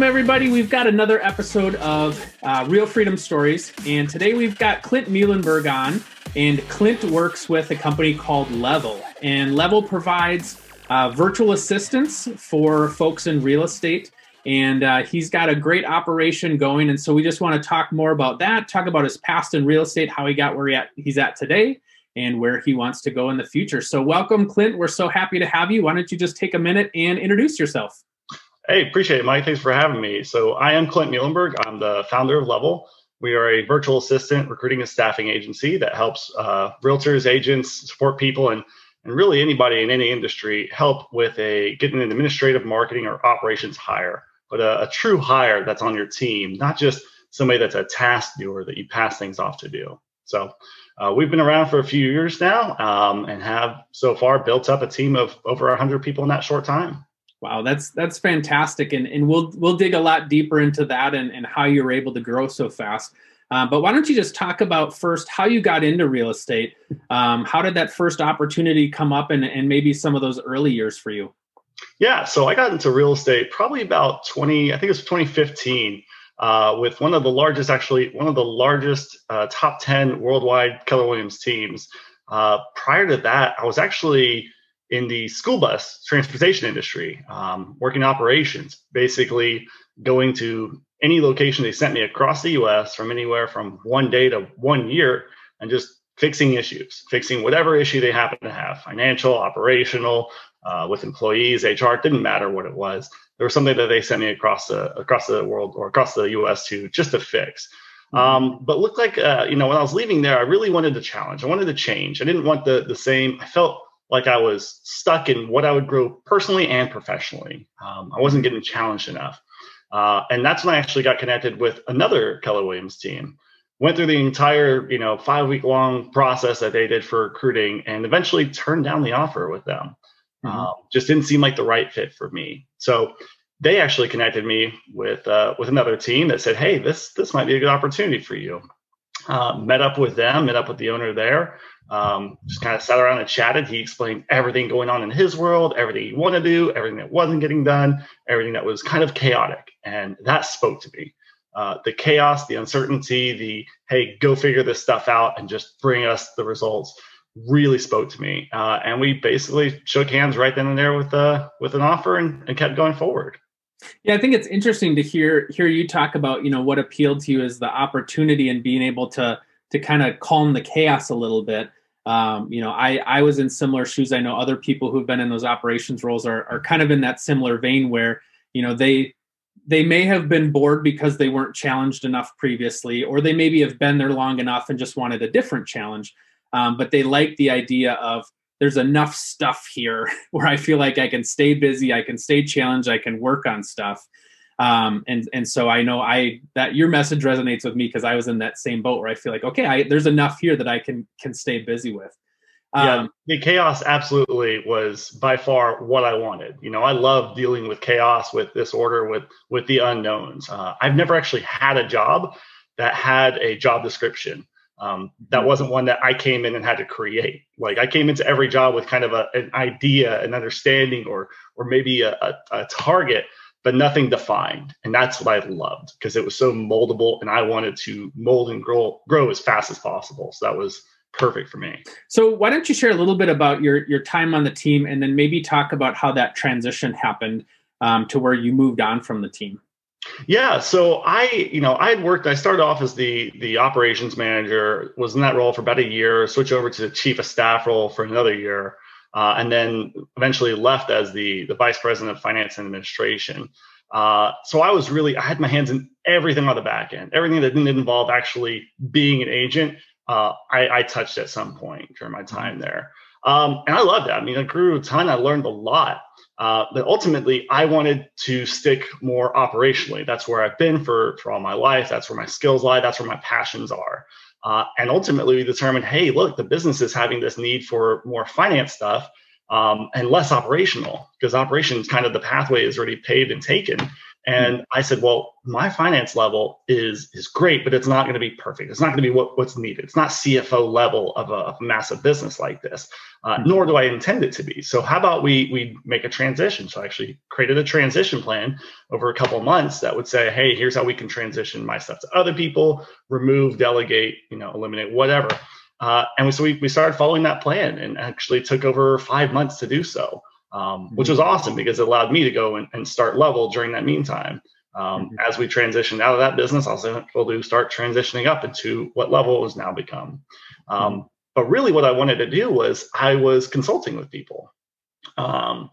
welcome everybody. We've got another episode of uh, Real Freedom Stories, and today we've got Clint Muhlenberg on. And Clint works with a company called Level, and Level provides uh, virtual assistants for folks in real estate. And uh, he's got a great operation going, and so we just want to talk more about that. Talk about his past in real estate, how he got where he at, he's at today, and where he wants to go in the future. So, welcome, Clint. We're so happy to have you. Why don't you just take a minute and introduce yourself? Hey, appreciate it, Mike. Thanks for having me. So I am Clint Muhlenberg. I'm the founder of Level. We are a virtual assistant recruiting and staffing agency that helps uh, realtors, agents, support people, and and really anybody in any industry help with a getting an administrative marketing or operations hire, but a, a true hire that's on your team, not just somebody that's a task doer that you pass things off to do. So uh, we've been around for a few years now um, and have so far built up a team of over 100 people in that short time. Wow, that's that's fantastic, and and we'll we'll dig a lot deeper into that and and how you're able to grow so fast. Uh, but why don't you just talk about first how you got into real estate? Um, how did that first opportunity come up, and and maybe some of those early years for you? Yeah, so I got into real estate probably about 20, I think it was 2015, uh, with one of the largest, actually one of the largest uh, top 10 worldwide Keller Williams teams. Uh, prior to that, I was actually in the school bus transportation industry, um, working operations, basically going to any location they sent me across the US from anywhere from one day to one year and just fixing issues, fixing whatever issue they happen to have financial, operational, uh, with employees, HR, didn't matter what it was. There was something that they sent me across the across the world or across the US to just to fix. Um, but looked like uh, you know when I was leaving there, I really wanted to challenge. I wanted to change. I didn't want the the same. I felt like I was stuck in what I would grow personally and professionally. Um, I wasn't getting challenged enough. Uh, and that's when I actually got connected with another Keller Williams team. Went through the entire, you know, five week long process that they did for recruiting, and eventually turned down the offer with them. Mm-hmm. Um, just didn't seem like the right fit for me. So they actually connected me with uh, with another team that said, "Hey, this this might be a good opportunity for you." Uh, met up with them, met up with the owner there, um, just kind of sat around and chatted. He explained everything going on in his world, everything he wanted to do, everything that wasn't getting done, everything that was kind of chaotic. And that spoke to me. Uh, the chaos, the uncertainty, the hey, go figure this stuff out and just bring us the results really spoke to me. Uh, and we basically shook hands right then and there with uh, with an offer and, and kept going forward. Yeah, I think it's interesting to hear hear you talk about you know what appealed to you is the opportunity and being able to to kind of calm the chaos a little bit um, you know, I, I was in similar shoes. I know other people who've been in those operations roles are, are kind of in that similar vein where, you know, they, they may have been bored because they weren't challenged enough previously, or they maybe have been there long enough and just wanted a different challenge. Um, but they like the idea of there's enough stuff here where I feel like I can stay busy, I can stay challenged, I can work on stuff. Um, and and so I know I that your message resonates with me because I was in that same boat where I feel like okay, I, there's enough here that I can can stay busy with. Um, yeah, the chaos absolutely was by far what I wanted. You know, I love dealing with chaos, with disorder, with with the unknowns. Uh, I've never actually had a job that had a job description. Um, that wasn't one that I came in and had to create. Like I came into every job with kind of a, an idea, an understanding, or or maybe a, a, a target but nothing defined. And that's what I loved because it was so moldable and I wanted to mold and grow grow as fast as possible. So that was perfect for me. So why don't you share a little bit about your your time on the team and then maybe talk about how that transition happened um, to where you moved on from the team? Yeah, so I, you know, I had worked. I started off as the the operations manager, was in that role for about a year. Switched over to the chief of staff role for another year, uh, and then eventually left as the, the vice president of finance and administration. Uh, so I was really, I had my hands in everything on the back end, everything that didn't involve actually being an agent. Uh, I, I, touched at some point during my time there. Um, and I loved that. I mean, I grew a ton. I learned a lot. Uh, but ultimately, I wanted to stick more operationally. That's where I've been for, for all my life. That's where my skills lie. That's where my passions are. Uh, and ultimately, we determined, hey, look, the business is having this need for more finance stuff um, and less operational because operations kind of the pathway is already paved and taken. And I said, well, my finance level is is great, but it's not going to be perfect. It's not going to be what, what's needed. It's not CFO level of a, of a massive business like this, uh, mm-hmm. nor do I intend it to be. So how about we we make a transition? So I actually created a transition plan over a couple months that would say, hey, here's how we can transition my stuff to other people, remove, delegate, you know, eliminate, whatever. Uh, and so we, we started following that plan and actually took over five months to do so um, which was awesome because it allowed me to go and, and start level during that meantime. Um, mm-hmm. As we transitioned out of that business, I was able to start transitioning up into what level has now become. Um, mm-hmm. But really, what I wanted to do was I was consulting with people. Um,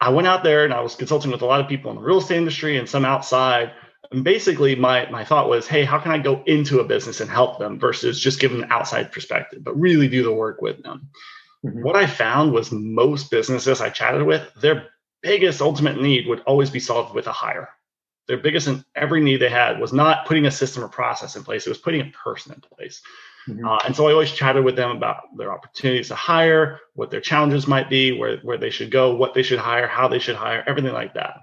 I went out there and I was consulting with a lot of people in the real estate industry and some outside. And basically, my my thought was, hey, how can I go into a business and help them versus just give them an outside perspective, but really do the work with them. Mm-hmm. What I found was most businesses I chatted with, their biggest ultimate need would always be solved with a hire. Their biggest and every need they had was not putting a system or process in place, it was putting a person in place. Mm-hmm. Uh, and so I always chatted with them about their opportunities to hire, what their challenges might be, where, where they should go, what they should hire, how they should hire, everything like that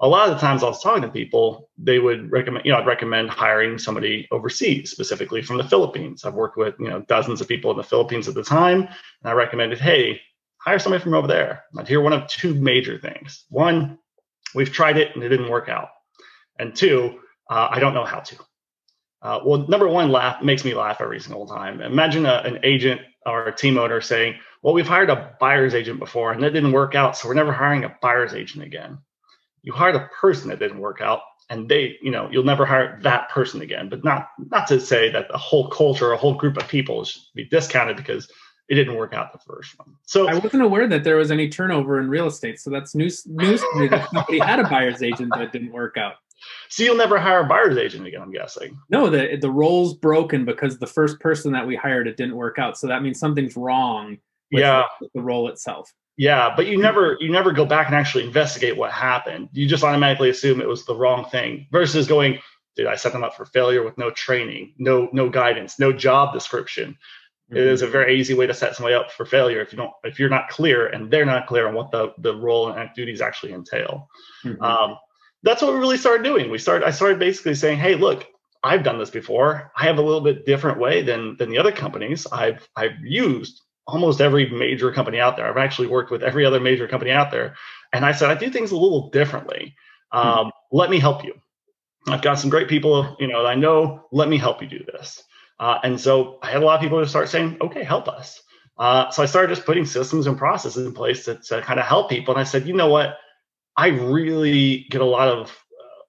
a lot of the times I was talking to people, they would recommend, you know, I'd recommend hiring somebody overseas, specifically from the Philippines. I've worked with, you know, dozens of people in the Philippines at the time, and I recommended, hey, hire somebody from over there. I'd hear one of two major things. One, we've tried it and it didn't work out. And two, uh, I don't know how to. Uh, well, number one, laugh makes me laugh every single time. Imagine a, an agent or a team owner saying, "Well, we've hired a buyer's agent before and that didn't work out, so we're never hiring a buyer's agent again." You hired a person that didn't work out and they you know you'll never hire that person again. But not not to say that the whole culture a whole group of people should be discounted because it didn't work out the first one. So i wasn't aware that there was any turnover in real estate so that's news news to me that somebody had a buyer's agent that didn't work out. So you'll never hire a buyer's agent again i'm guessing. No the the role's broken because the first person that we hired it didn't work out. So that means something's wrong yeah. the, the role itself yeah, but you never you never go back and actually investigate what happened. You just automatically assume it was the wrong thing versus going, did I set them up for failure with no training, no no guidance, no job description? Mm-hmm. It is a very easy way to set somebody up for failure if you don't if you're not clear and they're not clear on what the the role and duties actually entail. Mm-hmm. Um, that's what we really started doing. We started I started basically saying, hey, look, I've done this before. I have a little bit different way than than the other companies I've I've used almost every major company out there. I've actually worked with every other major company out there. And I said, I do things a little differently. Hmm. Um, mm-hmm. Let me help you. I've got some great people, you know, I know, let me help you do this. Uh, and so I had a lot of people to start saying, okay, help us. Uh, so I started just putting systems and processes in place to, to kind of help people. And I said, you know what? I really get a lot of,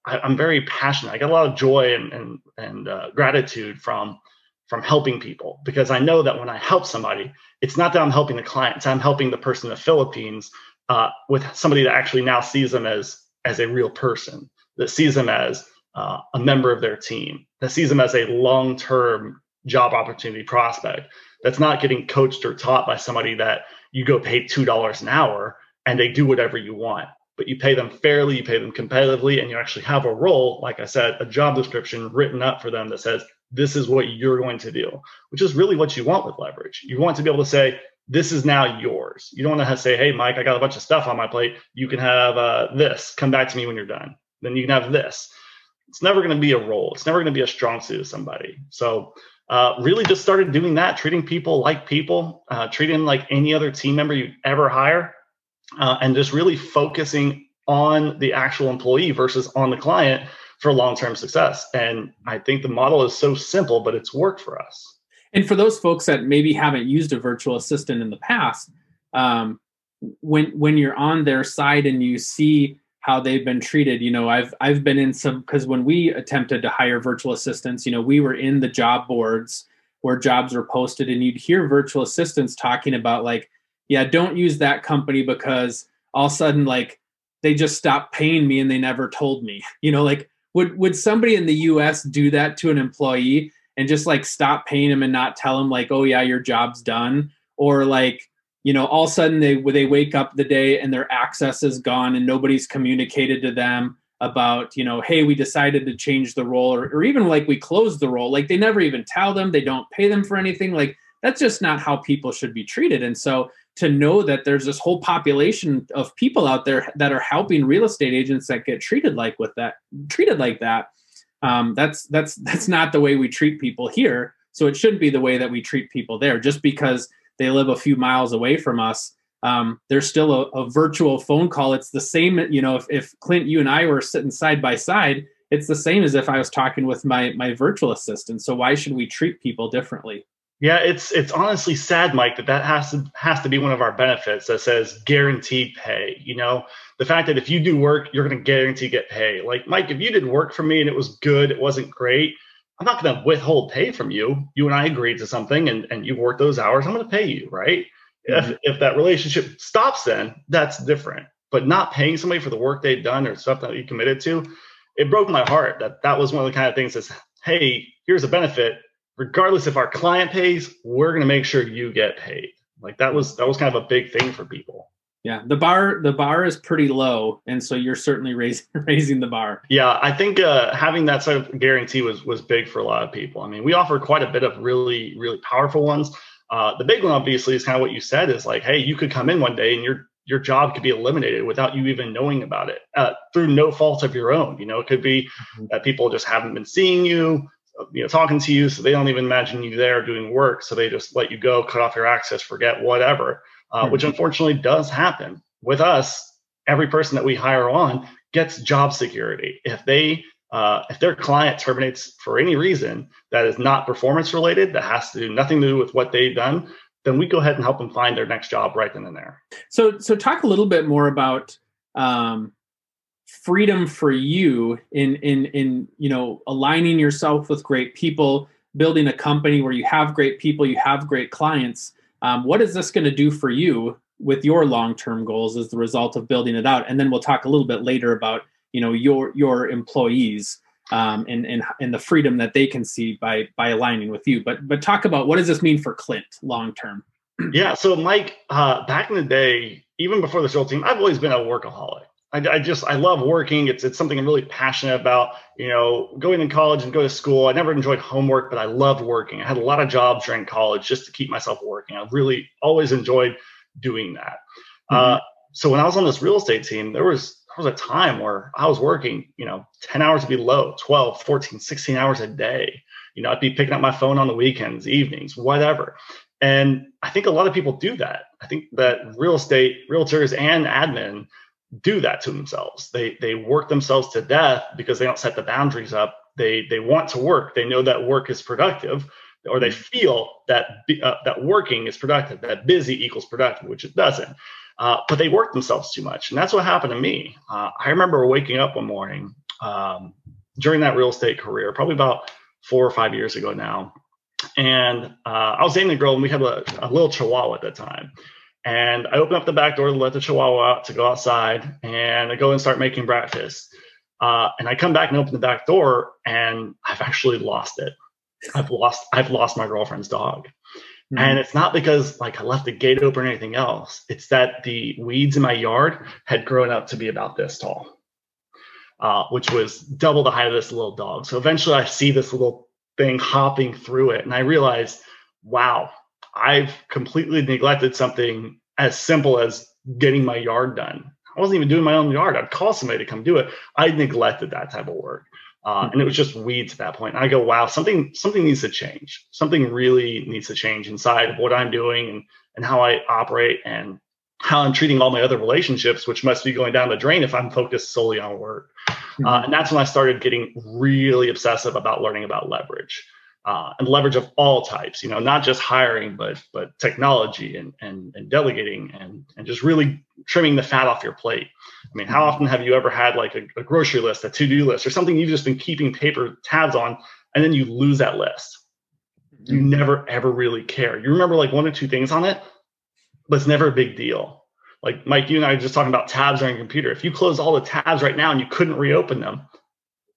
uh, I, am very passionate. I get a lot of joy and, and, and uh, gratitude from from helping people because I know that when I help somebody, it's not that I'm helping the client, it's I'm helping the person in the Philippines uh, with somebody that actually now sees them as as a real person, that sees them as uh, a member of their team, that sees them as a long term job opportunity prospect. That's not getting coached or taught by somebody that you go pay two dollars an hour and they do whatever you want but you pay them fairly, you pay them competitively, and you actually have a role, like I said, a job description written up for them that says, this is what you're going to do, which is really what you want with leverage. You want to be able to say, this is now yours. You don't want to say, hey, Mike, I got a bunch of stuff on my plate. You can have uh, this. Come back to me when you're done. Then you can have this. It's never going to be a role. It's never going to be a strong suit of somebody. So, uh, really just started doing that, treating people like people, uh, treating like any other team member you ever hire, uh, and just really focusing on the actual employee versus on the client for long-term success. And I think the model is so simple, but it's worked for us. And for those folks that maybe haven't used a virtual assistant in the past, um, when when you're on their side and you see how they've been treated, you know, I've I've been in some because when we attempted to hire virtual assistants, you know, we were in the job boards where jobs were posted, and you'd hear virtual assistants talking about like, yeah, don't use that company because all of a sudden like they just stopped paying me and they never told me. You know, like would would somebody in the US do that to an employee and just like stop paying him and not tell him like, oh yeah, your job's done? Or like, you know, all of a sudden they they wake up the day and their access is gone and nobody's communicated to them about, you know, hey, we decided to change the role or, or even like we closed the role. Like they never even tell them, they don't pay them for anything. Like that's just not how people should be treated. And so to know that there's this whole population of people out there that are helping real estate agents that get treated like with that treated like that. Um, that's that's that's not the way we treat people here. So it shouldn't be the way that we treat people there. Just because they live a few miles away from us um, there's still a, a, virtual phone call. It's the same you know if, if clint you and i were sitting side by side it's the same as if i was talking with my my virtual assistant. So why should we treat people differently yeah, it's it's honestly sad, Mike, that that has to has to be one of our benefits that says guaranteed pay. You know, the fact that if you do work, you're going to guarantee get pay. Like Mike, if you did work for me and it was good, it wasn't great, I'm not going to withhold pay from you. You and I agreed to something, and and you worked those hours. I'm going to pay you, right? Mm-hmm. If if that relationship stops, then that's different. But not paying somebody for the work they've done or stuff that you committed to, it broke my heart. That that was one of the kind of things that's, hey, here's a benefit regardless if our client pays, we're going to make sure you get paid. Like that was that was kind of a big thing for people. Yeah, the bar the bar is pretty low, and so you're certainly raising raising the bar. Yeah, I think uh, having that sort of guarantee was was big for a lot of people. I mean, we offer quite a bit of really really powerful ones. Uh, the big one, obviously, is kind of what you said: is like, hey, you could come in one day and your your job could be eliminated without you even knowing about it uh, through no fault of your own. You know, it could be mm-hmm. that people just haven't been seeing you you know talking to you so they don't even imagine you there doing work so they just let you go cut off your access forget whatever uh, mm-hmm. which unfortunately does happen. With us every person that we hire on gets job security. If they uh, if their client terminates for any reason that is not performance related that has to do nothing to do with what they've done then we go ahead and help them find their next job right then and there. So so talk a little bit more about um, freedom for you in in in you know aligning yourself with great people building a company where you have great people you have great clients. Um, what is this going to do for you with your long-term goals as the result of building it out? And then we'll talk a little bit later about you know your your employees um, and and and the freedom that they can see by by aligning with you. But but talk about what does this mean for clint long term yeah so mike uh, back in the day even before the show team i've always been a workaholic I, I, just I love working. It's it's something I'm really passionate about. You know, going to college and go to school. I never enjoyed homework, but I loved working. I had a lot of jobs during college just to keep myself working. I really always enjoyed doing that. Mm-hmm. Uh, so when I was on this real estate team, there was there was a time where I was working, you know, 10 hours below 12, 14, 16 hours a day. You know, I'd be picking up my phone on the weekends, evenings, whatever. And I think a lot of people do that. I think that real estate realtors and admin do that to themselves. They they work themselves to death because they don't set the boundaries up. They they want to work. They know that work is productive, or they feel that uh, that working is productive. That busy equals productive, which it doesn't. Uh, but they work themselves too much, and that's what happened to me. Uh, I remember waking up one morning um, during that real estate career, probably about four or five years ago now, and uh, I was dating a girl, and we had a, a little Chihuahua at the time. And I open up the back door to let the chihuahua out to go outside, and I go and start making breakfast. Uh, and I come back and open the back door, and I've actually lost it. I've lost I've lost my girlfriend's dog. Mm-hmm. And it's not because like I left the gate open or anything else. It's that the weeds in my yard had grown up to be about this tall, uh, which was double the height of this little dog. So eventually I see this little thing hopping through it, and I realize, wow, I've completely neglected something as simple as getting my yard done. I wasn't even doing my own yard. I'd call somebody to come do it. I neglected that type of work. Uh, and it was just weeds at that point. And I go, wow, something something needs to change. Something really needs to change inside of what I'm doing and and how I operate and how I'm treating all my other relationships, which must be going down the drain if I'm focused solely on work. Uh, and that's when I started getting really obsessive about learning about leverage uh, and leverage of all types you know not just hiring but but technology and and, and delegating and and just really trimming the fat off your plate. I mean how mm-hmm. often have you ever had like a, a grocery list a to-do list or something you've just been keeping paper tabs on and then you lose that list? You mm-hmm. never ever really care. You remember like one or two things on it but it's never a big deal. Like mike you and i are just talking about tabs on your computer. If you close all the tabs right now and you couldn't reopen them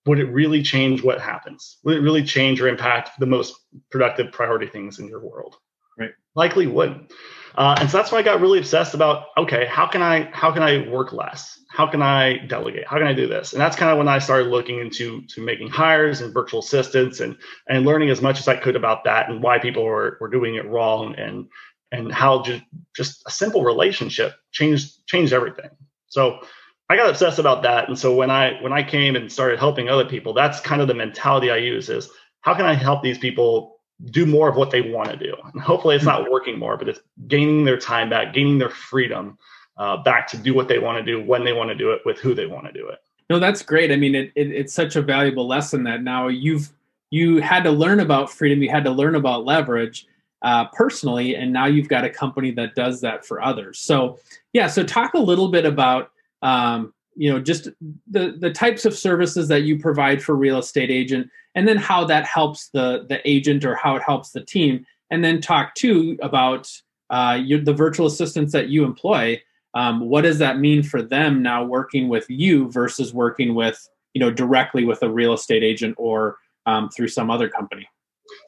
would it really change what happens? Would it really change or impact the most productive priority things in your world? Right. Likely wouldn't. Uh, and so that's why I got really obsessed about okay, how can I how can I work less? How can I delegate? How can I do this? And that's kind of when I started looking into to making hires and virtual assistants and and learning as much as I could about that and why people were, were doing it wrong and and how just just a simple relationship changed changed everything. So I got obsessed about that. And so when I when I came and started helping other people, that's kind of the mentality I use is how can I help these people do more of what they want to do? And hopefully it's not working more, but it's gaining their time back, gaining their freedom uh, back to do what they want to do when they want to do it with who they want to do it. No, that's great. I mean, it, it, it's such a valuable lesson that now you've you had to learn about freedom, you had to learn about leverage uh, personally, and now you've got a company that does that for others. So, yeah. So, talk a little bit about um, you know just the the types of services that you provide for real estate agent, and then how that helps the the agent or how it helps the team, and then talk too about uh, your, the virtual assistants that you employ. Um, what does that mean for them now working with you versus working with you know directly with a real estate agent or um, through some other company?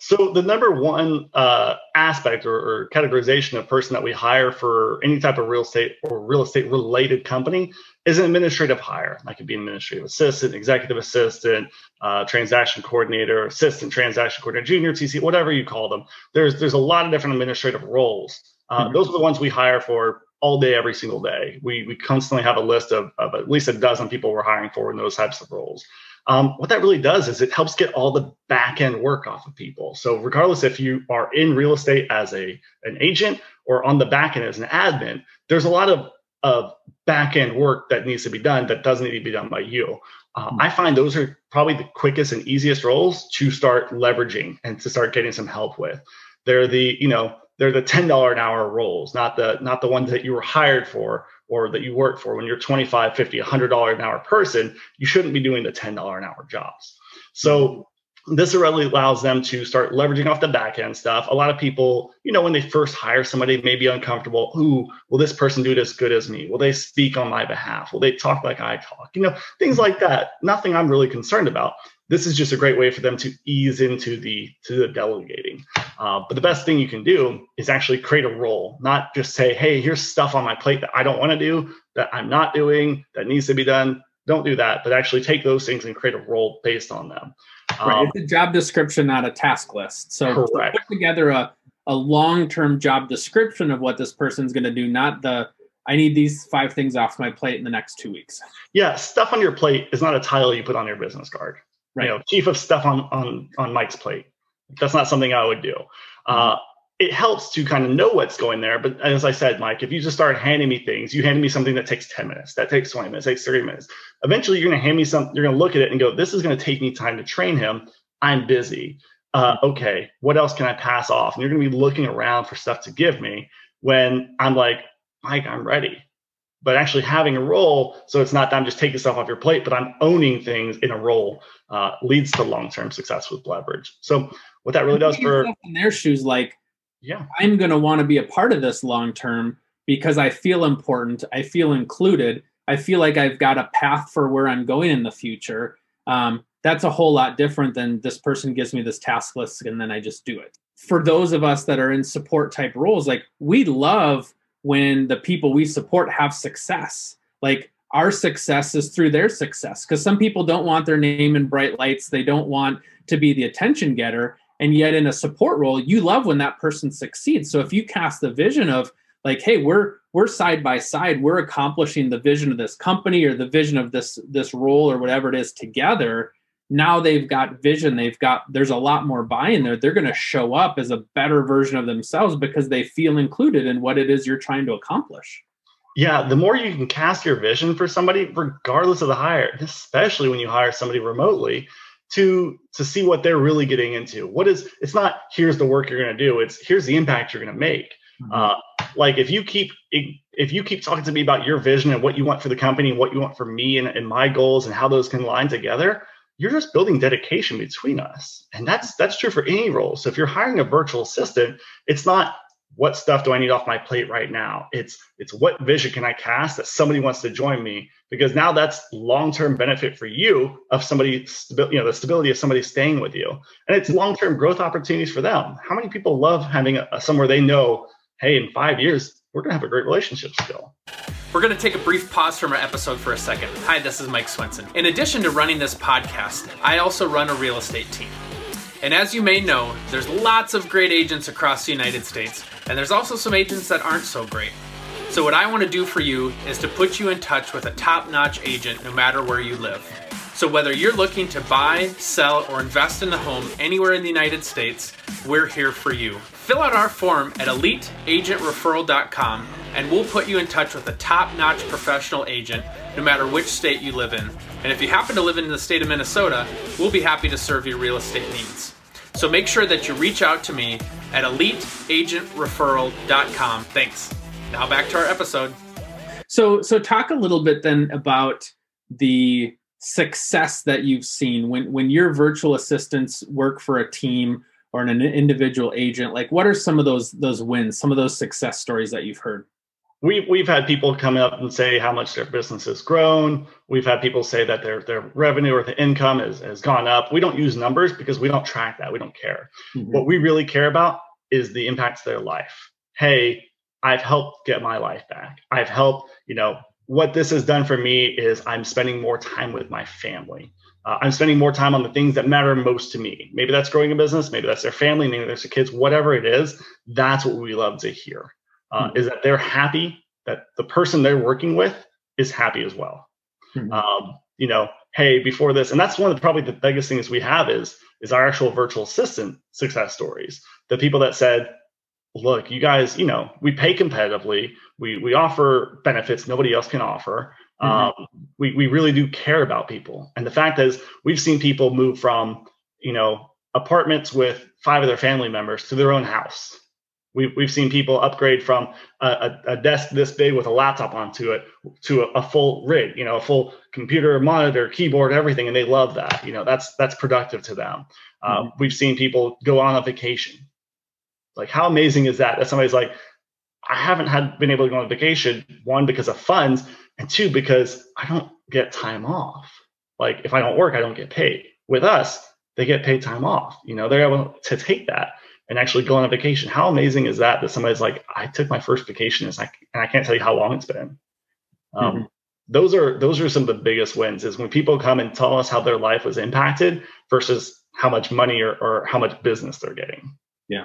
So the number one uh, aspect or, or, categorization of person that we hire for any type of real estate or real estate related company is an administrative hire. That could be an administrative assistant, executive assistant, uh, transaction coordinator, assistant transaction coordinator, junior TC, whatever you call them. There's there's a lot of different administrative roles. Uh, mm-hmm. Those are the ones we hire for all day, every single day. We we constantly have a list of, of at least a dozen people we're hiring for in those types of roles. Um, what that really does is it helps get all the back end work off of people. So regardless if you are in real estate as a an agent or on the back end as an admin, there's a lot of of back end work that needs to be done that doesn't need to be done by you. Uh, I find those are probably the quickest and easiest roles to start leveraging and to start getting some help with. They're the you know they're the ten dollar an hour roles, not the not the ones that you were hired for or that you work for when you're 25 50 100 dollar an hour person you shouldn't be doing the 10 dollar an hour jobs. So this really allows them to start leveraging off the back end stuff. A lot of people you know when they first hire somebody may be uncomfortable. Who will this person do it as good as me? Will they speak on my behalf? Will they talk like i talk? You know things like that. Nothing i'm really concerned about this is just a great way for them to ease into the to the delegating. Uh, but the best thing you can do is actually create a role, not just say, "Hey, here's stuff on my plate that I don't want to do, that I'm not doing, that needs to be done." Don't do that, but actually take those things and create a role based on them. Right. Um, it's a job description, not a task list. So correct. put together a a long term job description of what this person's going to do, not the I need these five things off my plate in the next two weeks. Yeah, stuff on your plate is not a title you put on your business card right. you know, chief of stuff on on on Mike's plate. That's not something I would do. Uh, it helps to kind of know what's going there. But as I said, Mike, if you just start handing me things, you handed me something that takes 10 minutes, that takes 20 minutes, takes 30 minutes. Eventually, you're going to hand me something, you're going to look at it and go, this is going to take me time to train him. I'm busy. Uh, okay, what else can I pass off? And you're going to be looking around for stuff to give me when I'm like, Mike, I'm ready but actually having a role so it's not that i'm just taking stuff off your plate but i'm owning things in a role uh, leads to long-term success with leverage so what that really does for in their shoes like yeah. I'm going to want to be a part of this long term because i feel important i feel included i feel like i've got a path for where i'm going in the future. Um, that's a whole lot different than this person gives me this task list and then i just do it. For those of us that are in support type roles like we love when the people we support have success. Like our success is through their success because some people don't want their name in bright lights, they don't want to be the attention getter. And yet, in a support role, you love when that person succeeds. So if you cast the vision of like, hey, we're we're side by side, we're accomplishing the vision of this company or the vision of this this role or whatever it is together, now they've got vision they've got there's a lot more buy-in there. They're going to show up as a better version of themselves because they feel included in what it is you're trying to accomplish. Yeah the more you can cast your vision for somebody regardless of the hire especially when you hire somebody remotely to to see what they're really getting into. What is it's not here's the work you're going to do it's here's the impact you're going to make. Mm-hmm. uh, like if you keep if you keep talking to me about your vision and what you want for the company and what you want for me and, and my goals and how those can line together you're just building dedication between us. And that's that's true for any role. So if you're hiring a virtual assistant it's not what stuff do i need off my plate right now? It's it's what vision can i cast that somebody wants to join me? Because now that's long-term benefit for you of somebody you know the stability of somebody staying with you. And it's long-term growth opportunities for them. How many people love having a, somewhere they know hey in five years we're going to have a great relationship still we're going to take a brief pause from our episode for a second. Hi, this is Mike Swenson. In addition to running this podcast, I also run a real estate team. And as you may know, there's lots of great agents across the United States, and there's also some agents that aren't so great. So, what I want to do for you is to put you in touch with a top notch agent no matter where you live. So, whether you're looking to buy, sell, or invest in a home anywhere in the United States, we're here for you. Fill out our form at eliteagentreferral.com and we'll put you in touch with a top notch professional agent no matter which state you live in. And if you happen to live in the state of Minnesota, we'll be happy to serve your real estate needs. So make sure that you reach out to me at eliteagentreferral.com. Thanks. Now back to our episode. So so talk a little bit then about the success that you've seen when when your virtual assistants work for a team or an individual agent like what are some of those those wins some of those success stories that you've heard we've we've had people come up and say how much their business has grown. We've had people say that their their revenue or the income has, has gone up. We don't use numbers because we don't track that. We don't care. Mm-hmm. What we really care about is the impact to their life. Hey, I've helped get my life back. I've helped, you know, what this has done for me is I'm spending more time with my family. Uh, I'm spending more time on the things that matter most to me. Maybe that's growing a business, maybe that's their family, maybe that's their kids, whatever it is. That's what we love to hear uh, mm-hmm. is that they're happy that the person they're working with is happy as well. Mm-hmm. Um, you know, hey, before this, and that's one of the, probably the biggest things we have is is our actual virtual assistant success stories. The people that said, look, you guys, you know, we pay competitively, we we offer benefits nobody else can offer. Mm-hmm. Um, we we really do care about people, and the fact is, we've seen people move from you know apartments with five of their family members to their own house We've, we've seen people upgrade from a, a, desk this big with a laptop onto it to a, a, full rig, you know, a full computer, monitor, keyboard, everything, and they love that. You know, that's that's productive to them. Um, mm-hmm. we've seen people go on a vacation. Like, how amazing is that? That somebody's like, I haven't had been able to go on vacation. One because of funds, and two because I don't get time off. Like, if I don't work, I don't get paid. With us, they get paid time off. You know, they're able to take that and actually go on a vacation. How amazing is that? That somebody's like, I took my first vacation, and I, and I can't tell you how long it's been. Um, mm-hmm. Those are those are some of the biggest wins. Is when people come and tell us how their life was impacted versus how much money or, or how much business they're getting. Yeah,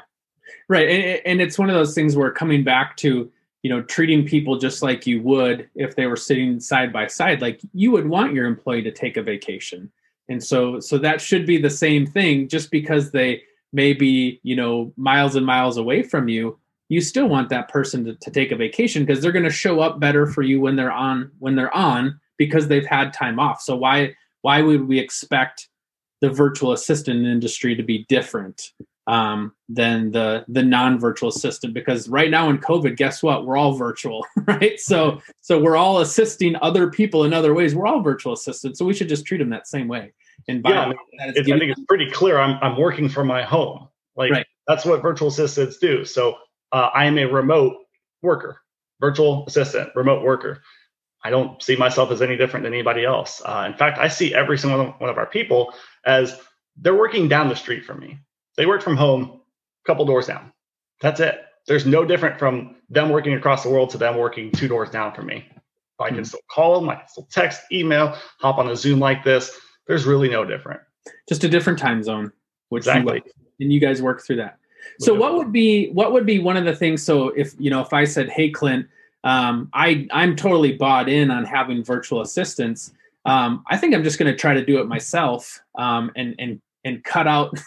right. And, and it's one of those things where coming back to you know treating people just like you would if they were sitting side by side. Like you would want your employee to take a vacation, and so so that should be the same thing. Just because they may be you know miles and miles away from you you still want that person to, to take a vacation because they're going to show up better for you when they're on when they're on because they've had time off so why why would we expect the virtual assistant industry to be different um, than the the non-virtual assistant because right now in covid guess what we're all virtual right so so we're all assisting other people in other ways we're all virtual assistants so we should just treat them that same way and yeah, I, mean, I think it's pretty clear. I'm I'm working from my home. Like right. that's what virtual assistants do. So uh, I am a remote worker, virtual assistant, remote worker. I don't see myself as any different than anybody else. Uh, in fact, I see every single one of our people as they're working down the street from me. They work from home, a couple doors down. That's it. There's no different from them working across the world to them working two doors down from me. I can hmm. still call them, I can still text, email, hop on a Zoom like this there's really no different. Just a different time zone, which exactly. You, and you guys work through that. So what would be what would be one of the things? So if you know, if I said, "Hey, Clint, um, I I'm totally bought in on having virtual assistants. Um, I think I'm just going to try to do it myself um, and and and cut out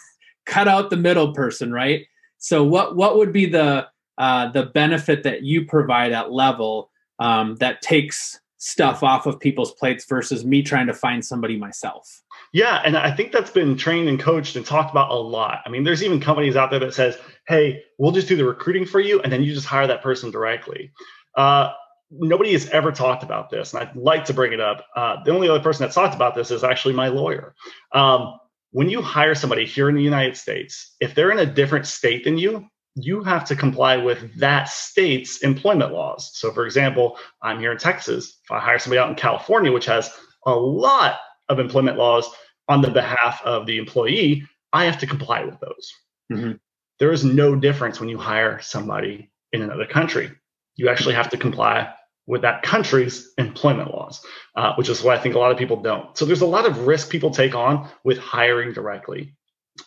cut out the middle person, right? So what what would be the uh, the benefit that you provide at level um, that takes stuff off of people's plates versus me trying to find somebody myself. Yeah, and I think that's been trained and coached and talked about a lot. I mean, there's even companies out there that says, "Hey, we'll just do the recruiting for you, and then you just hire that person directly." Uh, nobody has ever talked about this, and I'd like to bring it up. Uh, the only other person that's talked about this is actually my lawyer. Um, when you hire somebody here in the United States, if they're in a different state than you, you have to comply with that state's employment laws. So, for example, I'm here in Texas. If I hire somebody out in California, which has a lot of employment laws on the behalf of the employee, I have to comply with those. Mm-hmm. There is no difference when you hire somebody in another country. You actually have to comply with that country's employment laws, uh, which is why I think a lot of people don't. So there's a lot of risk people take on with hiring directly.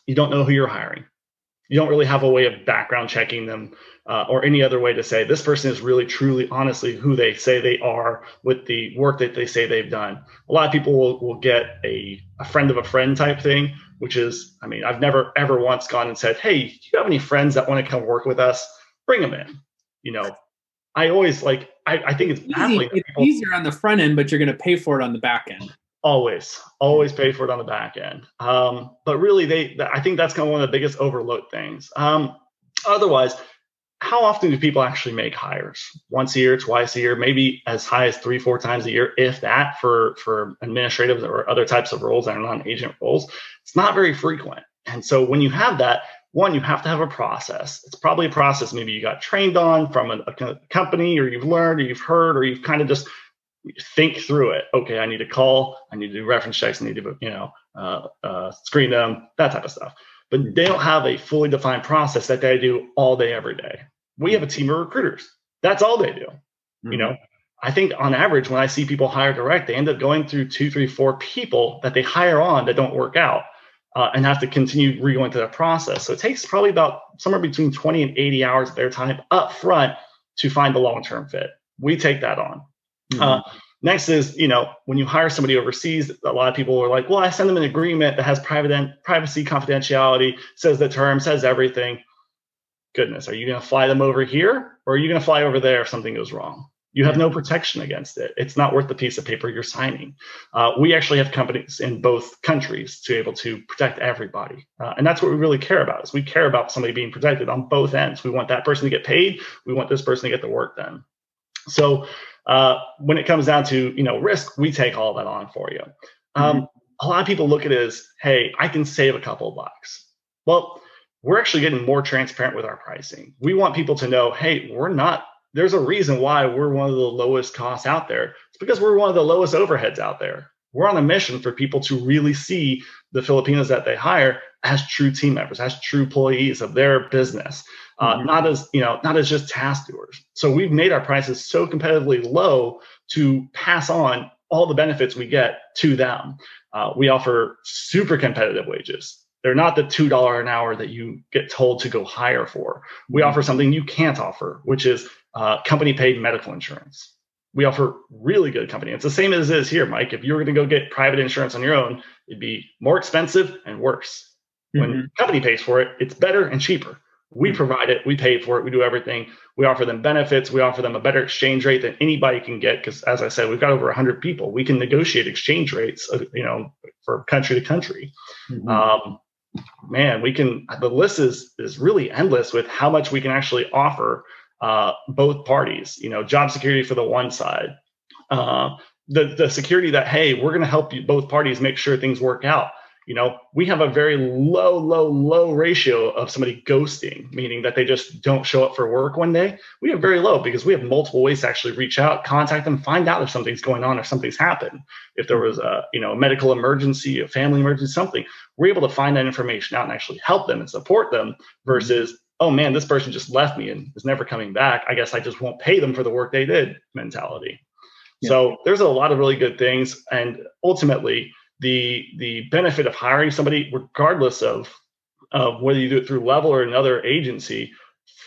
You don't know who you're hiring you don't really have a way of background checking them uh, or any other way to say this person is really truly honestly who they say they are with the work that they say they've done a lot of people will, will get a, a friend of a friend type thing which is i mean i've never ever once gone and said hey do you have any friends that want to come work with us bring them in you know i always like i, I think it's, Easy, it's people, easier on the front end but you're going to pay for it on the back end always always pay for it on the back end um, but really they i think that's kind of one of the biggest overlooked things um, otherwise how often do people actually make hires? Once a year, twice a year, maybe as high as three, four times a year, if that, for for administrative or other types of roles that are non-agent roles. It's not very frequent. And so when you have that, one, you have to have a process. It's probably a process maybe you got trained on from a, a company, or you've learned, or you've heard, or you've kind of just think through it. Okay, I need to call, I need to do reference checks, I need to you know uh, uh, screen them, that type of stuff but they don't have a fully defined process that they do all day, every day. We have a team of recruiters. That's all they do. Mm-hmm. You know, I think on average, when I see people hire direct, they end up going through two, three, four people that they hire on that don't work out uh, and have to continue re-going through that process. So it takes probably about somewhere between 20 and 80 hours of their time up front to find the long-term fit. We take that on. Mm-hmm. Uh, Next is, you know, when you hire somebody overseas, a lot of people are like, well, I send them an agreement that has private privacy, confidentiality, says the term, says everything. Goodness, are you going to fly them over here or are you going to fly over there if something goes wrong? You have no protection against it. It's not worth the piece of paper you're signing. Uh, we actually have companies in both countries to be able to protect everybody, uh, and that's what we really care about. Is we care about somebody being protected on both ends. We want that person to get paid. We want this person to get the work done. So uh, when it comes down to you know risk, we take all that on for you. Um, mm-hmm. A lot of people look at it as, hey, I can save a couple of bucks. Well, we're actually getting more transparent with our pricing. We want people to know, hey, we're not. There's a reason why we're one of the lowest costs out there. It's because we're one of the lowest overheads out there. We're on a mission for people to really see the Filipinos that they hire as true team members, as true employees of their business uh, mm-hmm. not as you know not as just task doers so we've made our prices so competitively low to pass on all the benefits we get to them uh, we offer super competitive wages they're not the two dollar an hour that you get told to go hire for we mm-hmm. offer something you can't offer which is uh, company paid medical insurance we offer really good company. It's the same as it is here, Mike. If you were going to go get private insurance on your own, it'd be more expensive and worse. When mm-hmm. company pays for it, it's better and cheaper. We hmm. provide it, we pay for it, we do everything. We offer them benefits, we offer them a better exchange rate than anybody can get because as I said, we've got over 100 people. We can negotiate exchange rates, uh, you know, for country to country. Mm-hmm. Um, man, we can the list is is really endless with how much we can actually offer uh, both parties. You know, job security for the one side, uh, the the security that hey, we're going to help you both parties make sure things work out. You know we have a very low low low ratio of somebody ghosting meaning that they just don't show up for work one day. We have very low because we have multiple ways to actually reach out contact them find out if something's going on if something's happened. If there was a you know a medical emergency a family emergency something we're able to find that information out and actually help them and support them versus oh man this person just left me and is never coming back i guess i just won't pay them for the work they did mentality yeah. so there's a lot of really good things and ultimately the the benefit of hiring somebody, regardless of of whether you do it through level or another agency,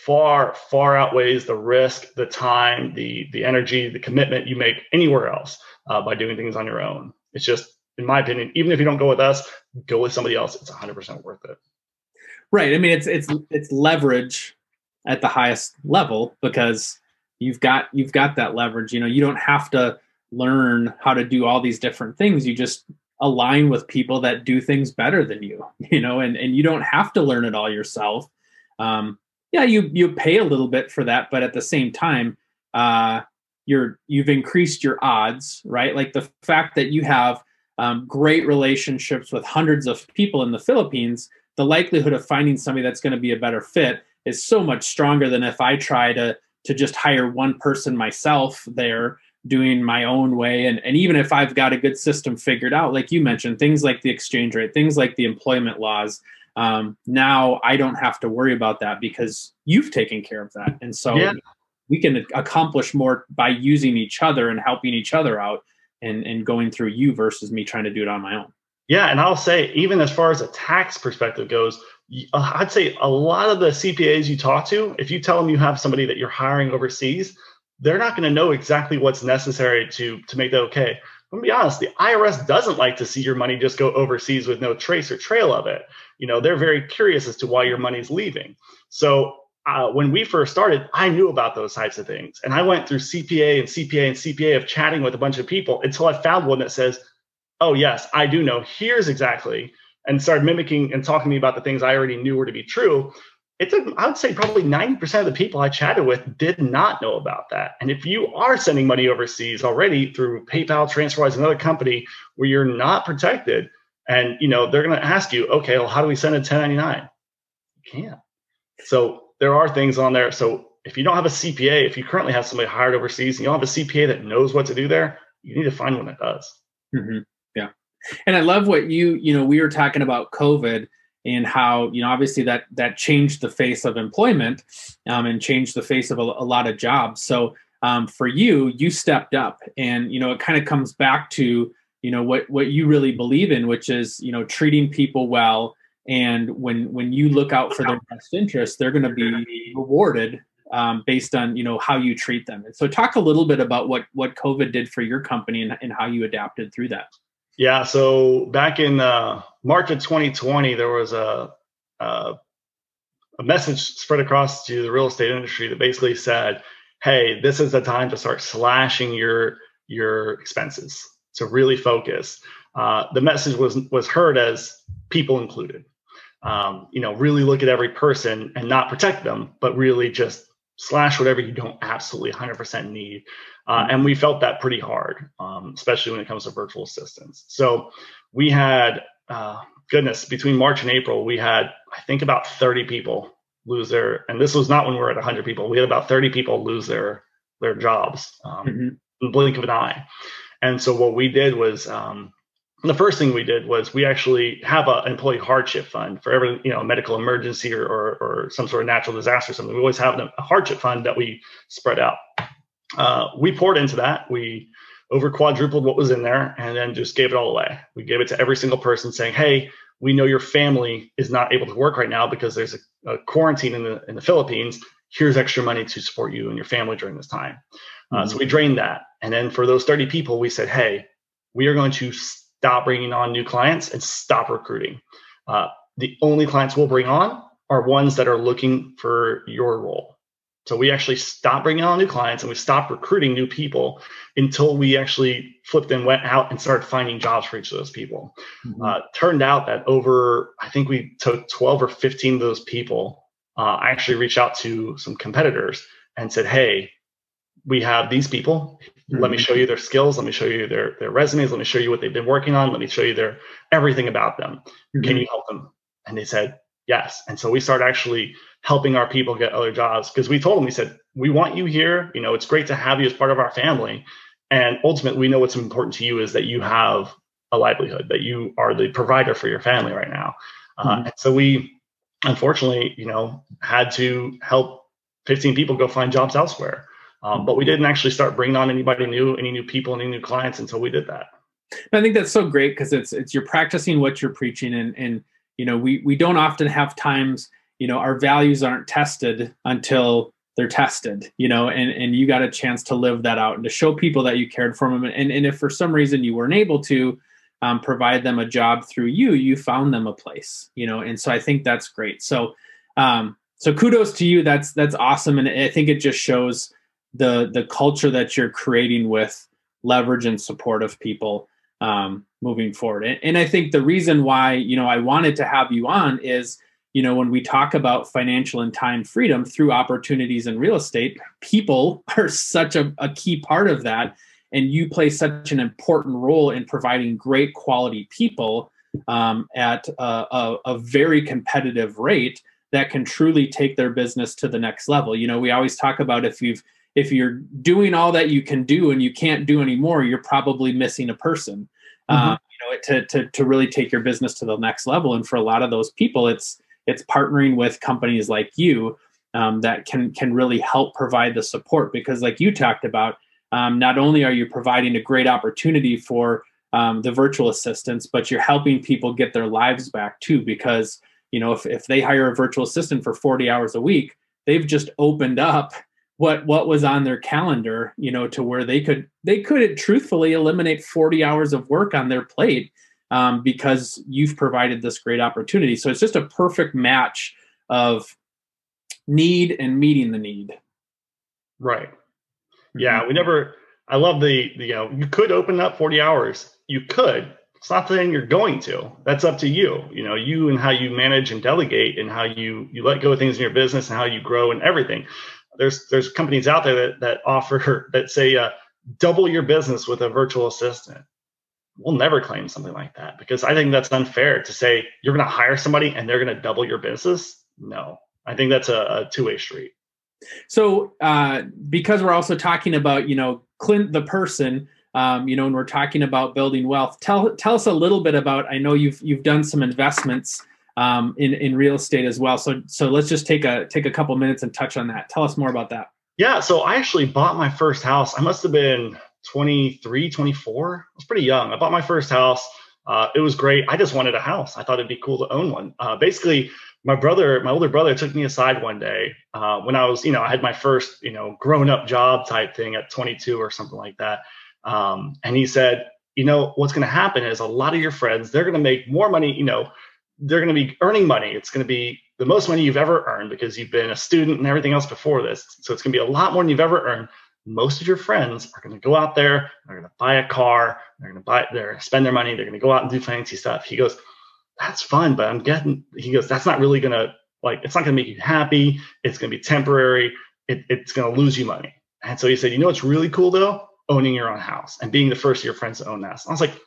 far far outweighs the risk, the time, the the energy, the commitment you make anywhere else uh, by doing things on your own. It's just, in my opinion, even if you don't go with us, go with somebody else. It's 100% worth it. Right. I mean, it's it's it's leverage at the highest level because you've got you've got that leverage. You know, you don't have to learn how to do all these different things. You just align with people that do things better than you you know and and you don't have to learn it all yourself um yeah you you pay a little bit for that but at the same time uh you're you've increased your odds right like the fact that you have um, great relationships with hundreds of people in the philippines the likelihood of finding somebody that's going to be a better fit is so much stronger than if i try to to just hire one person myself there doing my own way. And, and even if i've got a good system figured out like you mentioned things like the exchange rate things like the employment laws um, now i don't have to worry about that because you've taken care of that. And so yeah. we can accomplish more by using each other and helping each other out and, and going through you versus me trying to do it on my own yeah and i'll say even as far as a tax perspective goes uh, I'd say a lot of the CPAs you talk to, if you tell them you have somebody that you're hiring overseas, they're not going to know exactly what's necessary to to make that okay. Let me be honest, the IRS doesn't like to see your money just go overseas with no trace or trail of it. You know, they're very curious as to why your money's leaving. So uh, when we first started, I knew about those types of things. And I went through CPA and CPA and CPA of chatting with a bunch of people until I found one that says, oh, yes, I do know. Here's exactly, and started mimicking and talking to me about the things I already knew were to be true. It took, I would say, probably 90% of the people I chatted with did not know about that. And if you are sending money overseas already through PayPal, TransferWise, another company where you're not protected, and you know they're going to ask you, okay, well, how do we send a 1099? You can't. So there are things on there. So if you don't have a CPA, if you currently have somebody hired overseas and you don't have a CPA that knows what to do there, you need to find one that does. Mm-hmm. And I love what you, you know, we were talking about COVID and how, you know, obviously that, that changed the face of employment um, and changed the face of a, a lot of jobs. So um, for you, you stepped up and, you know, it kind of comes back to, you know, what, what you really believe in, which is, you know, treating people well, and when when you look out for their best interest they're going to be rewarded um, based on you know how you treat them. And so talk a little bit about what what covid did for your company and, and how you adapted through that yeah so back in uh, march of 2020 there was a, a a message spread across to the real estate industry that basically said hey this is the time to start slashing your your expenses so really focus. Uh, the message was was heard as people included. Um, you know, really look at every person and not protect them, but really just slash whatever you don't absolutely 100% need. Uh, mm-hmm. and we felt that pretty hard, um, especially when it comes to virtual assistants. So we had, uh, goodness, between March and April, we had, I think, about 30 people lose their, and this was not when we were at 100 people. We had about 30 people lose their their jobs um, mm-hmm. in the blink of an eye. And so what we did was um, the first thing we did was we actually have an employee hardship fund for every you know medical emergency or, or, or some sort of natural disaster or something. We always have a hardship fund that we spread out. Uh, we poured into that. We over quadrupled what was in there and then just gave it all away. We gave it to every single person saying, hey, we know your family is not able to work right now because there's a, a quarantine in the, in the Philippines. Here's extra money to support you and your family during this time. Uh, mm-hmm. So we drained that. And then for those 30 people, we said, hey, we are going to stop bringing on new clients and stop recruiting. Uh, the only clients we'll bring on are ones that are looking for your role. So we actually stopped bringing on new clients and we stopped recruiting new people until we actually flipped and went out and started finding jobs for each of those people. Mm-hmm. Uh, turned out that over, I think we took 12 or 15 of those people. Uh, I actually reached out to some competitors and said, Hey, we have these people. Mm-hmm. Let me show you their skills. Let me show you their their resumes. Let me show you what they've been working on. Let me show you their everything about them. Mm-hmm. Can you help them? And they said yes. And so we started actually helping our people get other jobs because we told them we said we want you here. You know, it's great to have you as part of our family. And ultimately, we know what's important to you is that you have a livelihood, that you are the provider for your family right now. Uh, mm-hmm. Uh, and so we, unfortunately, you know, had to help 15 people go find jobs elsewhere. Um, but we didn't actually start bringing on anybody new, any new people, any new clients until we did that. I think that's so great because it's it's you're practicing what you're preaching, and and you know we we don't often have times you know our values aren't tested until they're tested you know and and you got a chance to live that out and to show people that you cared for them and and if for some reason you weren't able to um, provide them a job through you you found them a place you know and so i think that's great. So um so kudos to you. That's that's awesome. And i think it just shows the the culture that you're creating with leverage and support of people um, moving forward. And, and I think the reason why you know I wanted to have you on is you know when we talk about financial and time freedom through opportunities in real estate, people are such a, a key part of that, and you play such an important role in providing great quality people um, at a, a, a very competitive rate that can truly take their business to the next level. You know, we always talk about if you've if you're doing all that you can do and you can't do anymore, you're probably missing a person. Mm-hmm. Um, you know, to, to to really take your business to the next level. And for a lot of those people, it's it's partnering with companies like you um, that can can really help provide the support. Because, like you talked about, um, not only are you providing a great opportunity for um, the virtual assistants, but you're helping people get their lives back too. Because you know, if, if they hire a virtual assistant for 40 hours a week, they've just opened up what what was on their calendar, you know, to where they could they could truthfully eliminate 40 hours of work on their plate um, because you've provided this great opportunity. So it's just a perfect match of need and meeting the need. Right. Yeah, mm-hmm. we never. I love the, the you know you could open up 40 hours. You could. It's not saying you're going to. That's up to you. You know, you and how you manage and delegate and how you you let go of things in your business and how you grow and everything. There's there's companies out there that that offer that say uh, double your business with a virtual assistant. We'll never claim something like that because I think that's unfair to say you're going to hire somebody and they're going to double your business. No, I think that's a, a two way street. So, uh, because we're also talking about, you know, Clint the person, um, you know, and we're talking about building wealth. Tell tell us a little bit about. I know you've you've done some investments um, in in real estate as well. So so let's just take a take a couple minutes and touch on that. Tell us more about that. Yeah, so I actually bought my first house. I must have been 23, 24. I was pretty young. I bought my first house. Uh, it was great. I just wanted a house. I thought it'd be cool to own one. Uh, basically, my brother, my older brother, took me aside one day uh, when I was, you know, I had my first, you know, grown up job type thing at 22 or something like that. Um, and he said, you know, what's going to happen is a lot of your friends, they're going to make more money, you know, they're going to be earning money. It's going to be the most money you've ever earned because you've been a student and everything else before this. So it's going to be a lot more than you've ever earned. Most of your friends are going to go out there, they're going to buy a car, they're going to buy, they're going to spend their money, they're going to go out and do fancy stuff. He goes, that's fun, but I'm getting, he goes, that's not really going to, like, it's not going to make you happy. It's going to be temporary. It, it's going to lose you money. And so he said, you know what's really cool though? Owning your own house and being the first of your friends to own that. I was like,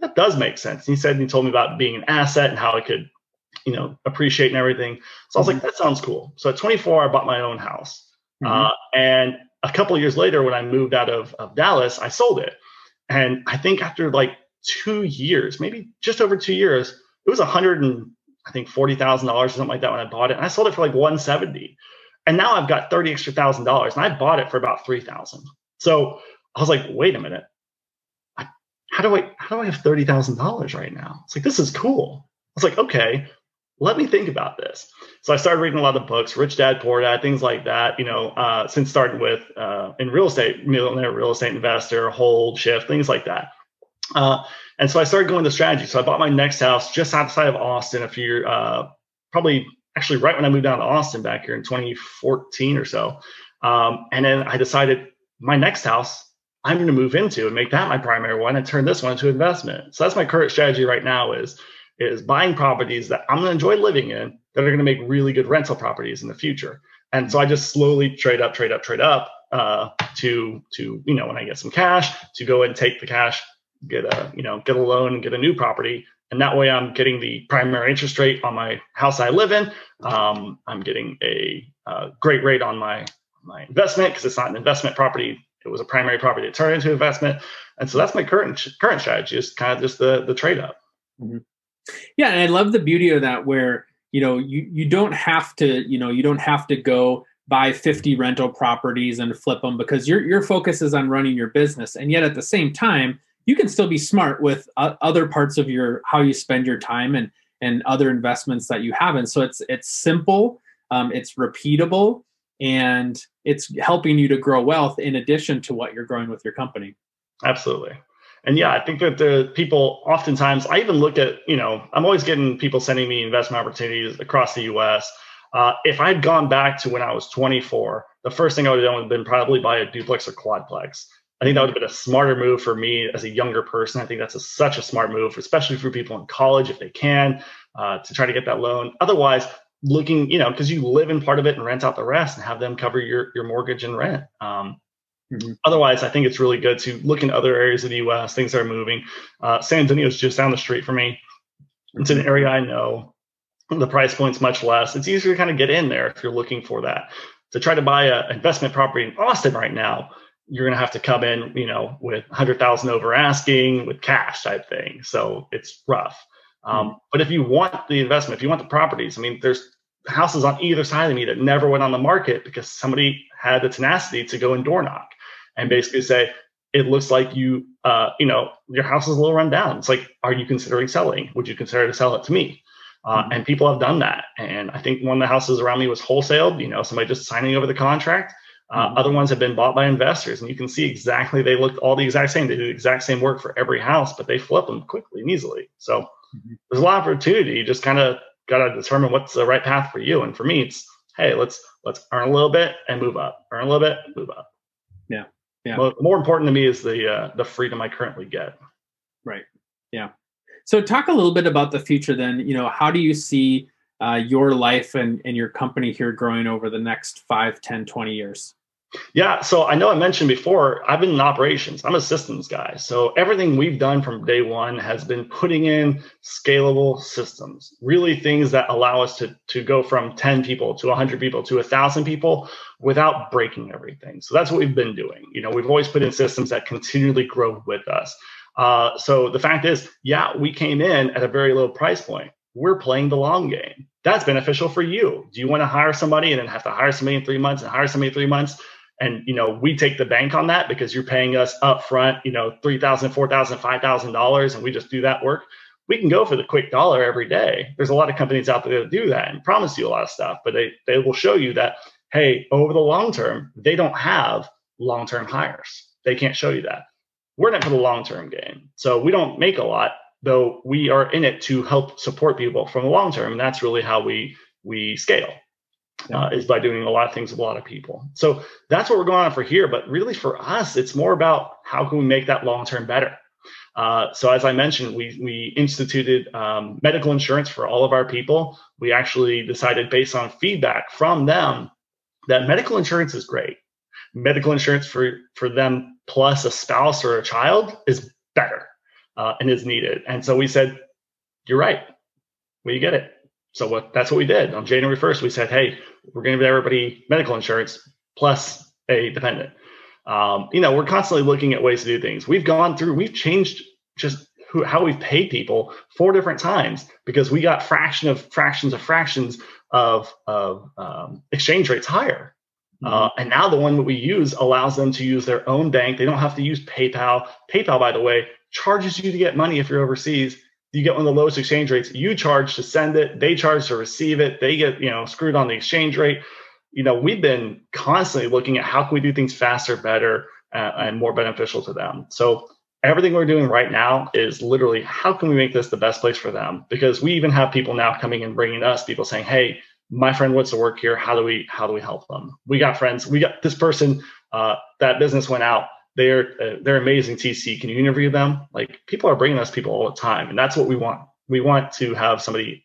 that does make sense. And he said, and he told me about being an asset and how it could, you know, appreciate and everything. So I was like, that sounds cool. So at 24, I bought my own house. Mm-hmm. Uh, and a couple of years later, when I moved out of, of Dallas, I sold it. And I think after like two years, maybe just over two years, it was a hundred and I think forty thousand dollars or something like that when I bought it, and I sold it for like one seventy. And now I've got thirty extra thousand dollars, and I bought it for about three thousand. So I was like, wait a minute, how do I how do I have thirty thousand dollars right now? It's like this is cool. I was like, okay, let me think about this. So I started reading a lot of books, Rich Dad Poor Dad, things like that. You know, uh, since starting with uh, in real estate, millionaire real estate investor, hold, shift, things like that. Uh, and so I started going to strategy. So I bought my next house just outside of Austin a few, uh, probably actually right when I moved down to Austin back here in 2014 or so. Um, and then I decided my next house I'm going to move into and make that my primary one and turn this one into investment. So that's my current strategy right now is is buying properties that I'm going to enjoy living in that are going to make really good rental properties in the future. And so I just slowly trade up, trade up, trade up uh, to to you know when I get some cash to go and take the cash, get a you know get a loan and get a new property and that way i'm getting the primary interest rate on my house i live in um, i'm getting a, a, great rate on my my investment because it's not an investment property it was a primary property that turned into investment. And so that's my current current strategy is kind of just the the trade up. Mm-hmm. yeah and i love the beauty of that where you know you you don't have to you know you don't have to go buy 50 rental properties and flip them because your your focus is on running your business. And yet at the same time you can still be smart with uh, other parts of your how you spend your time and and other investments that you have. And so it's it's simple um, it's repeatable and it's helping you to grow wealth in addition to what you're growing with your company absolutely and yeah i think that the people oftentimes i even look at you know i'm always getting people sending me investment opportunities across the us uh, if i'd gone back to when i was 24 the first thing i would have done would have been probably buy a duplex or quadplex I think that would have been a smarter move for me as a younger person. I think that's a, such a smart move, especially for people in college if they can, uh, to try to get that loan. Otherwise, looking, you know, because you live in part of it and rent out the rest and have them cover your your mortgage and rent. Um, mm-hmm. Otherwise, I think it's really good to look in other areas of the U.S. Things are moving. Uh, San Antonio is just down the street for me. It's an area I know. The price point's much less. It's easier to kind of get in there if you're looking for that. To try to buy an investment property in Austin right now, you're going to have to come in, you know, with 100,000 over asking with cash type thing. So it's rough. Um, mm But if you want the investment, if you want the properties, I mean, there's houses on either side of me that never went on the market because somebody had the tenacity to go and door knock and basically say, it looks like you, uh, you know, your house is a little run down. It's like, are you considering selling? Would you consider to sell it to me? Uh, mm-hmm. And people have done that. And I think one of the houses around me was wholesaled, you know, somebody just signing over the contract. Uh, mm-hmm. Other ones have been bought by investors, and you can see exactly they look all the exact same. They do the exact same work for every house, but they flip them quickly and easily. So mm-hmm. there's a lot of opportunity. You just kind of got to determine what's the right path for you. And for me, it's hey, let's let's earn a little bit and move up. Earn a little bit, move up. Yeah, yeah. More, more important to me is the uh, the freedom I currently get. Right. Yeah. So talk a little bit about the future. Then you know, how do you see uh, your life and, and your company here growing over the next 5 10 20 years yeah, so I know I mentioned before, I've been in operations. I'm a systems guy. So everything we've done from day one has been putting in scalable systems, really things that allow us to, to go from 10 people to 100 people to 1,000 people without breaking everything. So that's what we've been doing. You know, we've always put in systems that continually grow with us. Uh, so the fact is, yeah, we came in at a very low price point. We're playing the long game. That's beneficial for you. Do you want to hire somebody and then have to hire somebody in three months and hire somebody in three months? And you know we take the bank on that because you're paying us up front you know three thousand four thousand five thousand dollars and we just do that work. We can go for the quick dollar every day. There's a lot of companies out there that do that and promise you a lot of stuff but they they will show you that hey over the long term they don't have long term hires. They can't show you that. We're in it for the long term game so we don't make a lot though we are in it to help support people from the long term. And that's really how we we scale uh, is by doing a lot of things with a lot of people. So that's what we're going on for here. But really, for us, it's more about how can we make that long term better. Uh, so as I mentioned, we we instituted um, medical insurance for all of our people. We actually decided, based on feedback from them, that medical insurance is great. Medical insurance for for them plus a spouse or a child is better uh, and is needed. And so we said, "You're right. We get it." So what that's what we did on January 1st. We said, hey, we're going to give everybody medical insurance plus a dependent. Um, you know, we're constantly looking at ways to do things. We've gone through, we've changed just who, how we've paid people four different times because we got fraction of fractions of fractions of, of um, exchange rates higher. Mm-hmm. Uh, and now the one that we use allows them to use their own bank. They don't have to use PayPal. PayPal, by the way, charges you to get money if you're overseas you get one of the lowest exchange rates. You charge to send it, they charge to receive it. They get you know screwed on the exchange rate. You know, we've been constantly looking at how can we do things faster, better, uh, and more beneficial to them. So everything we're doing right now is literally how can we make this the best place for them? Because we even have people now coming and bringing us people saying, "Hey, my friend wants to work here. How do we how do we help them?" We got friends. We got this person. Uh, that business went out they're uh, they're amazing TC. Can you interview them? Like people are bringing us people all the time, and that's what we want. We want to have somebody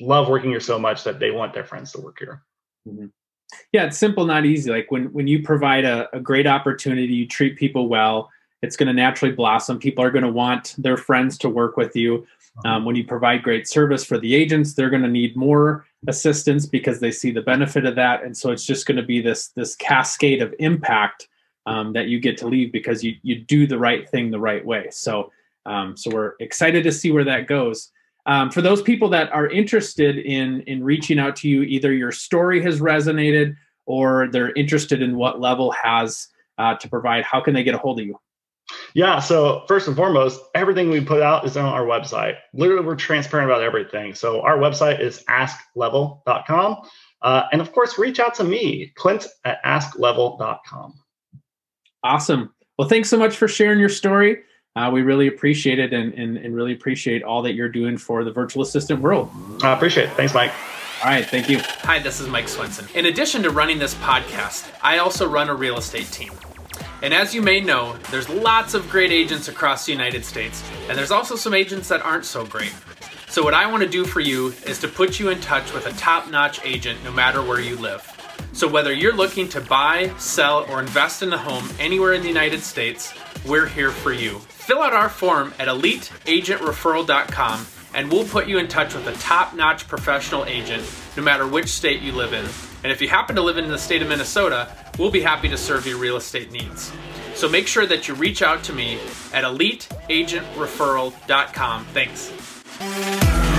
love working here so much that they want their friends to work here. Mm-hmm. Yeah, it's simple, not easy. Like when when you provide a, a great opportunity, you treat people well. It's going to naturally blossom. People are going to want their friends to work with you. Uh-huh. Um, when you provide great service for the agents, they're going to need more assistance because they see the benefit of that, and so it's just going to be this this cascade of impact um, that you get to leave because you you do the right thing the right way. So um, so we're excited to see where that goes. Um, for those people that are interested in in reaching out to you, either your story has resonated or they're interested in what level has uh, to provide. How can they get a hold of you? Yeah. So first and foremost, everything we put out is on our website. Literally, we're transparent about everything. So our website is asklevel.com. Uh, and of course, reach out to me, Clint at asklevel.com. Awesome. Well, thanks so much for sharing your story. Uh, we really appreciate it and, and, and really appreciate all that you're doing for the virtual assistant world. I appreciate it. Thanks, Mike. All right, thank you. Hi, this is Mike Swenson. In addition to running this podcast, I also run a real estate team. And as you may know, there's lots of great agents across the United States, and there's also some agents that aren't so great. So, what I want to do for you is to put you in touch with a top notch agent no matter where you live. So, whether you're looking to buy, sell, or invest in a home anywhere in the United States, we're here for you. Fill out our form at eliteagentreferral.com and we'll put you in touch with a top notch professional agent no matter which state you live in. And if you happen to live in the state of Minnesota, we'll be happy to serve your real estate needs. So make sure that you reach out to me at eliteagentreferral.com. Thanks.